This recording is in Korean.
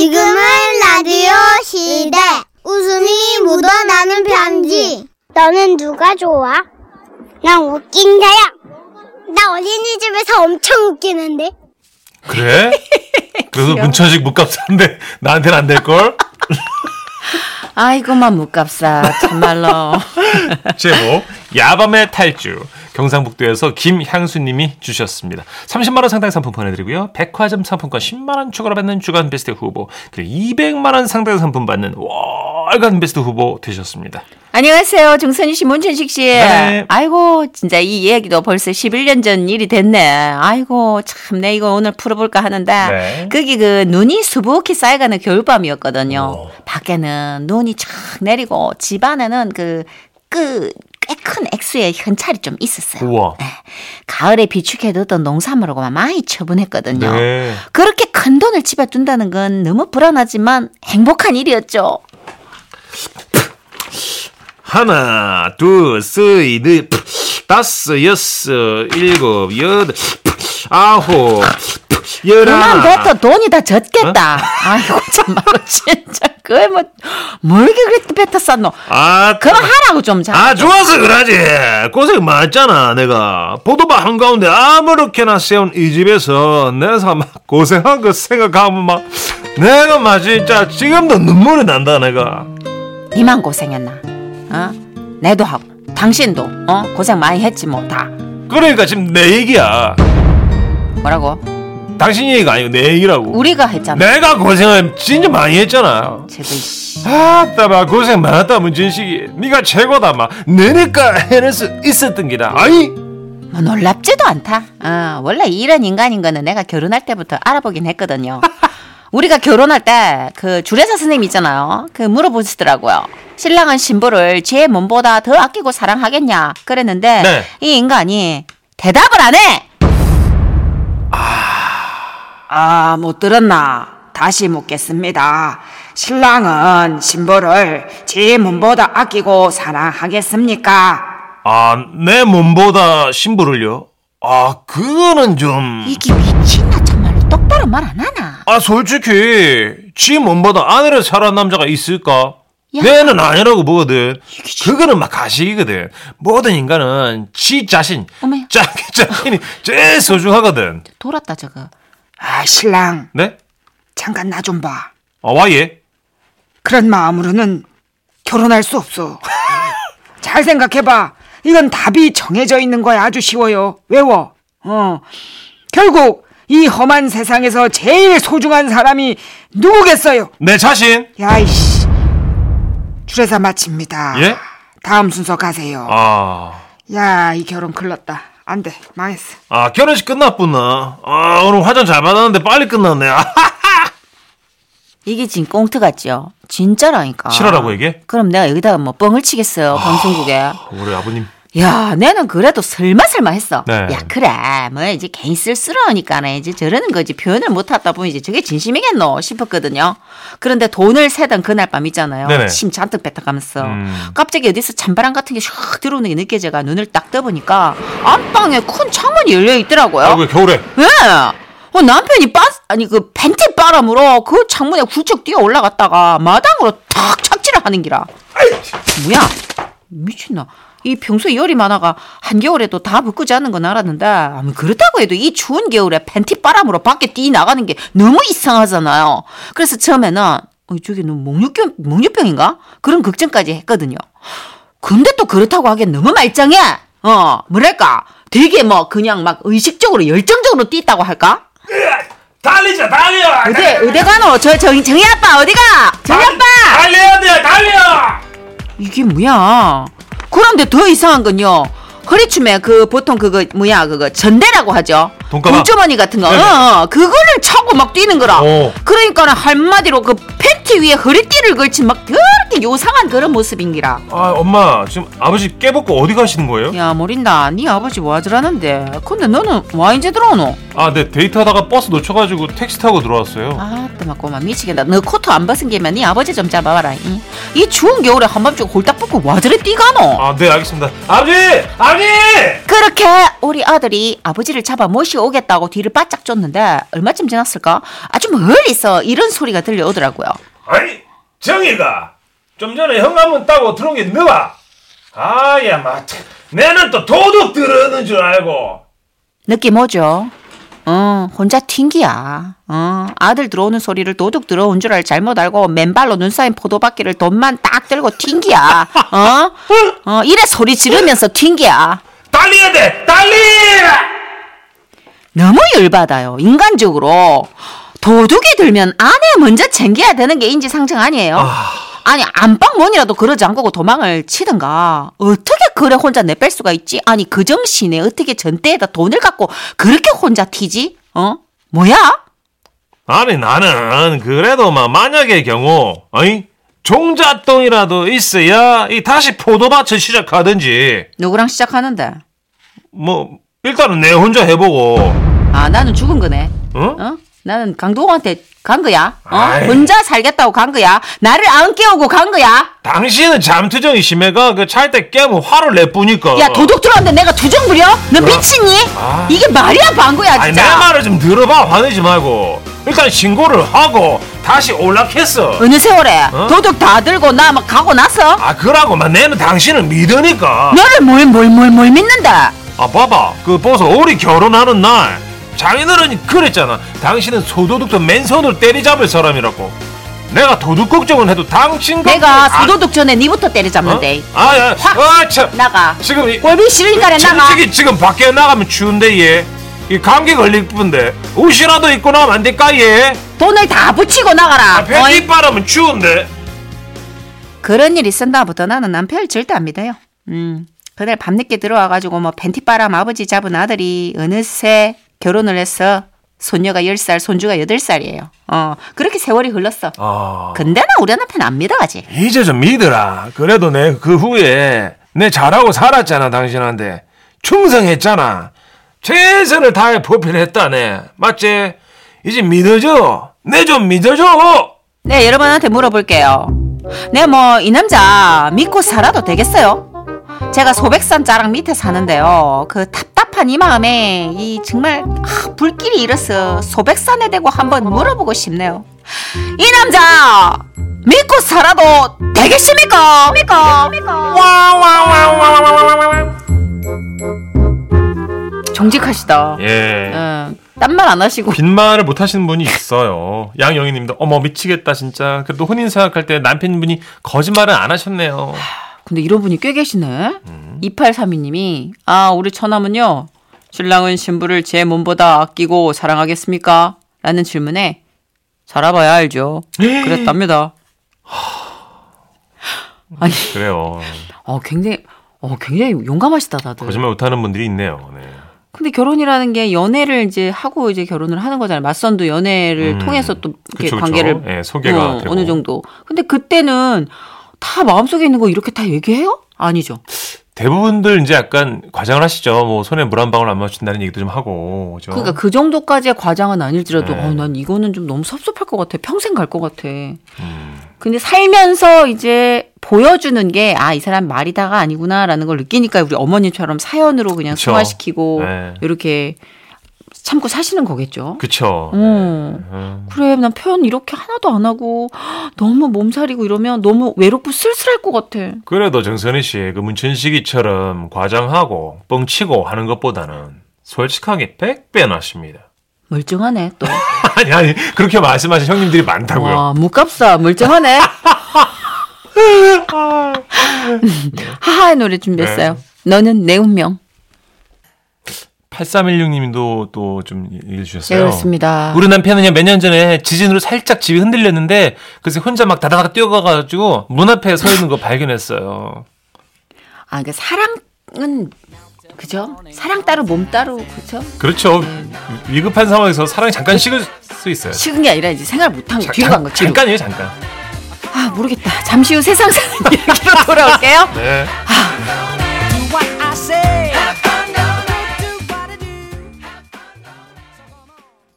지금은 라디오 시대. 웃음이 묻어나는 편지. 너는 누가 좋아? 난 웃긴 사람. 나 어린이집에서 엄청 웃기는데. 그래? 그래도 문천식 묵갑사인데 나한테는 안 될걸? 아이고만 묵갑사 참말로. 제목 야밤의 탈주 경상북도에서 김향수님이 주셨습니다. 30만 원 상당 상품 보내드리고요. 백화점 상품권 10만 원 추가로 받는 주간 베스트 후보 그리고 200만 원 상당 상품 받는 월간 베스트 후보 되셨습니다. 안녕하세요. 정선희 씨, 문천식 씨. 네. 아이고, 진짜 이 이야기도 벌써 11년 전 일이 됐네. 아이고, 참, 내 이거 오늘 풀어볼까 하는데. 네. 거기 그 눈이 수북히 쌓여가는 겨울밤이었거든요. 어. 밖에는 눈이 쫙 내리고 집 안에는 그, 그, 꽤 큰 액수의 현찰이 좀 있었어요. 우와. 네. 가을에 비축해 뒀던 농산물하고만 많이 처분했거든요. 네. 그렇게 큰 돈을 집에 둔다는 건 너무 불안하지만 행복한 일이었죠. 하나, 둘, 셋, 넷, 다섯, 여섯, 일곱, 여덟, 아홉, 그만 뱉어. 돈이 다 젖겠다. 아이고 참말로 진짜 그게 뭐 뭘게 그렇게 뱉어 쌌노. 아, 그럼 하라고 좀 자. 아, 좋아서 그러지. 고생 많았잖아, 내가. 보도바 한 가운데 아무렇게나 세운 이 집에서 내가 막 고생한 거 생각하면 막, 내가 막 진짜 지금도 눈물이 난다, 내가. 니만 고생했나? 어? 내도 하고 당신도 어 고생 많이 했지 뭐 다. 그러니까 지금 내 얘기야. 뭐라고? 당신 얘기가 아니고 내 얘기라고. 우리가 했잖아. 내가 고생을 진짜 많이 했잖아. 씨. 아따 막 고생 많았다 문진식이 네가 최고다 막 너니까 해낼 수 있었던 기다 아니 뭐 놀랍지도 않다. 어, 원래 이런 인간인 거는 내가 결혼할 때부터 알아보긴 했거든요. 우리가 결혼할 때 그 주례사 선생님 있잖아요. 그 물어보시더라고요. 신랑은 신부를 제 몸보다 더 아끼고 사랑하겠냐 그랬는데 네. 이 인간이 대답을 안 해. 아, 못 들었나? 다시 묻겠습니다. 신랑은 신부를 제 몸보다 아끼고 사랑하겠습니까? 아 내 몸보다 신부를요 아 그거는 좀 이게 미친나 정말로 똑바로 말 안 하나? 아 솔직히 지 몸보다 아내를 사랑한 남자가 있을까 야. 내는 아니라고 보거든 그거는 막 가식이거든 모든 인간은 지 자신. 자기 자신이 제일 소중하거든 돌았다 저거. 아, 신랑, 네? 잠깐 나 좀 봐. 아 와 예 그런 마음으로는 결혼할 수 없어. 잘 생각해봐. 이건 답이 정해져 있는 거야. 아주 쉬워요. 외워. 어. 결국 이 험한 세상에서 제일 소중한 사람이 누구겠어요? 내 자신 야이씨. 주례사 마칩니다. 예? 다음 순서 가세요. 아 야, 이 결혼 클났다. 안 돼. 망했어. 아 결혼식 끝났구나. 아 오늘 화장 잘 받았는데 빨리 끝났네. 아, 이게 진 꽁트 같죠? 진짜라니까. 실화라고 이게? 그럼 내가 여기다가 뭐 뻥을 치겠어요 방송국에. 우리 아버님. 야, 내는 그래도 설마설마 했어. 네. 야, 그래. 뭐 이제 괜히 쓸쓸하니까는 이제 저러는 거지. 표현을 못 하다 보면 이제 저게 진심이겠노 싶었거든요. 그런데 돈을 세던 그날 밤 있잖아요. 네네. 침 잔뜩 뱉어가면서 음. 갑자기 어디서 찬바람 같은 게 샥 들어오는 게 느껴져가 눈을 딱 떠보니까 안방에 큰 창문이 열려 있더라고요. 아, 왜 겨울에? 왜? 어, 남편이 빠, 아니, 그 팬티 바람으로 그 창문에 훌쩍 뛰어 올라갔다가 마당으로 탁 착지를 하는 기라. 뭐야? 미친나. 이 평소에 열이 많아가 한겨울에도 다 벗고지 않는 건 알았는데 아무 그렇다고 해도 이 추운 겨울에 팬티 바람으로 밖에 뛰 나가는 게 너무 이상하잖아요. 그래서 처음에는 어, 저게 너 목류병 목류병인가 그런 걱정까지 했거든요. 근데 또 그렇다고 하기엔 너무 말짱해. 어, 뭐랄까. 되게 뭐 그냥 막 의식적으로 열정적으로 뛰었다고 할까? 달리자 달려. 어디 어디 가노? 저 정, 정희 아빠 어디가? 정희 아빠! 달려야 돼 달려. 이게 뭐야? 그런데 더 이상한 건요. 허리춤에 그 보통 그거 뭐야 그거 전대라고 하죠. 돈가방? 돈주머니 같은 거. 어, 어, 그거를 차고 막 뛰는 거라. 오. 그러니까는 한마디로 그 팬티 위에 허리띠를 걸친 막 그렇게 요상한 그런 모습인기라. 아 엄마 지금 아버지 깨벗고 어디 가시는 거예요? 야 모린다. 네 아버지 뭐 하더라는데. 근데 너는 와 이제 들어오노? 아 네 데이트하다가 버스 놓쳐가지고 택시 타고 들어왔어요. 아, 또막 꼬마 미치겠다. 너 코트 안 벗은 게면 네 아버지 좀 잡아봐라. 이. 이 추운 겨울에 한밤중 홀딱 벗고 와드레 뛰가노? 아, 네, 알겠습니다. 아버지! 아버지! 그렇게 우리 아들이 아버지를 잡아 모시 오겠다고 뒤를 바짝 쫓는데 얼마쯤 지났을까? 아주 멀리서 이런 소리가 들려오더라고요. 아니, 정이가 좀 전에 현관문 따고 들어온 게 너가? 아, 야, 마, 내는 또 도둑 들어오는 줄 알고. 느낌 오죠? 어, 혼자 튕기야. 어, 아들 들어오는 소리를 도둑 들어온 줄 알 잘못 알고 맨발로 눈 쌓인 포도바퀴를 돈만 딱 들고 튕기야. 어? 어, 이래 소리 지르면서 튕기야. 달려야 돼! 달리! 너무 열받아요. 인간적으로. 도둑이 들면 아내 먼저 챙겨야 되는 게 인지상정 아니에요? 아 니 안방 문이라도 그러지 않고 도망을 치든가 어떻게 그래 혼자 내뺄 수가 있지? 아니 그 정신에 어떻게 전대에다 돈을 갖고 그렇게 혼자 튀지? 어? 뭐야? 아니, 나는 그래도 막 만약의 경우, 어이? 종잣돈이라도 있어야 이 다시 포도밭을 시작하든지, 누구랑 시작하는데? 뭐, 일단은 내 혼자 해보고, 아 나는 죽은 거네. 어? 어? 나는 강동원한테 간 거야. 어? 아이. 혼자 살겠다고 간 거야. 나를 안 깨우고 간 거야. 당신은 잠투정이 심해가 그 찰때 깨면 화를 내뿌니까. 야 도둑 들어왔는데 내가 투정 부려? 너 미친니? 아. 이게 말이야 방구야 아니, 내 진짜. 말을 좀 들어봐. 화내지 말고. 일단 신고를 하고, 다시 올락했어. 어느 세월에 어? 도둑 다 들고 나 막 가고 나서 아, 그러고만 내는 당신을 믿으니까. 너를 뭘 뭘 뭘 뭘 믿는데? 아, 봐봐. 그, 보소, 우리 결혼하는 날. 장인어른이 그랬잖아. 당신은 소도둑도 맨손으로 때리잡을 사람이라고. 내가 도둑 걱정은 해도 당신. 내가 아, 소도둑 전에 니부터 때려잡는데. 어? 아, 야, 확 아, 참. 나가. 지금 이 꼴비 싫으니까 나가. 솔직히 지금 밖에 나가면 추운데 얘. 이 감기 걸릴 뿐데 옷이라도 입고 나가면 안 될까 얘? 돈을 다 붙이고 나가라. 아, 팬티 바람은 추운데. 그런 일 있었나부터 나는 남편을 절대 안 믿어요. 음. 그날 밤늦게 들어와가지고 뭐 팬티바람 아버지 잡은 아들이 어느새 결혼을 해서 손녀가 10살, 손주가 8살이에요. 어, 그렇게 세월이 흘렀어. 아, 근데 나 우리 남편 안 믿어가지. 이제 좀 믿으라. 그래도 내 그 후에 내 잘하고 살았잖아 당신한테. 충성했잖아. 최선을 다해 보필했다네. 맞지? 이제 믿어줘. 내 좀 믿어줘. 네, 여러분한테 물어볼게요. 네, 뭐, 이 남자 믿고 살아도 되겠어요? 제가 소백산 자락 밑에 사는데요. 그 답답한 이 마음에 이 정말 아, 불길이 일어서 소백산에 대고 한번 물어보고 싶네요. 이 남자 믿고 살아도 되겠습니까? 믿고, 정직하시다. 예. 어, 딴말 안 하시고 빈말을 못 하시는 분이 있어요. 양영희 님도 어머 미치겠다 진짜. 그래도 혼인 생각할 때 남편분이 거짓말은 안 하셨네요. 근데 이런 분이 꽤 계시네. 2832님이 아 우리 처남은요 신랑은 신부를 제 몸보다 아끼고 사랑하겠습니까? 라는 질문에 살아봐야 알죠. 그랬답니다. 아니 그래요. 어 굉장히 어 굉장히 용감하시다 다들. 거짓말 못 하는 분들이 있네요. 네. 근데 결혼이라는 게 연애를 이제 하고 이제 결혼을 하는 거잖아요. 맞선도 연애를 음, 통해서 또 이렇게 그쵸, 그쵸. 관계를 예, 소개가 어, 되고. 어느 정도. 근데 그때는 다 마음속에 있는 거 이렇게 다 얘기해요? 아니죠. 대부분들 이제 약간 과장을 하시죠. 뭐 손에 물 한 방울 안 맞춘다는 얘기도 좀 하고. 그죠? 그러니까 그 정도까지의 과장은 아닐지라도 네. 어, 난 이거는 좀 너무 섭섭할 것 같아. 평생 갈 것 같아. 음, 근데 살면서 이제 보여주는 게 아 이 사람 말이다가 아니구나라는 걸 느끼니까 우리 어머님처럼 사연으로 그냥 그쵸. 승화시키고 네. 이렇게 참고 사시는 거겠죠. 그쵸. 어. 음. 그래 난 표현 이렇게 하나도 안 하고 너무 몸살이고 이러면 너무 외롭고 쓸쓸할 것 같아. 그래도 정선희 씨, 그 문천식이처럼 과장하고 뻥치고 하는 것보다는 솔직하게 100배 낫습니다. 멀쩡하네 또. 아니, 아니, 그렇게 말씀하신 형님들이 많다고요. 와 무값사 멀쩡하네. 하하의 노래 준비했어요. 네. 너는 내 운명. 8316님도 또 좀 얘기해 네, 주셨어요. 그렇습니다. 우리 남편은요, 몇년 전에 지진으로 살짝 집이 흔들렸는데, 그래서 혼자 막 다다닥 뛰어가가지고 문 앞에 서 있는 거 발견했어요. 아, 그러니까 사랑은 그죠? 사랑 따로 몸 따로 그죠? 그렇죠. 위급한 상황에서 사랑이 잠깐 식을 수 있어요. 식은 게 아니라 이제 생각 못한 거 자- 뒤로 잠- 간거 뒤로. 잠깐이에요, 잠깐. 아 모르겠다. 잠시 후 세상 사는 얘기로 돌아올게요. 네. say.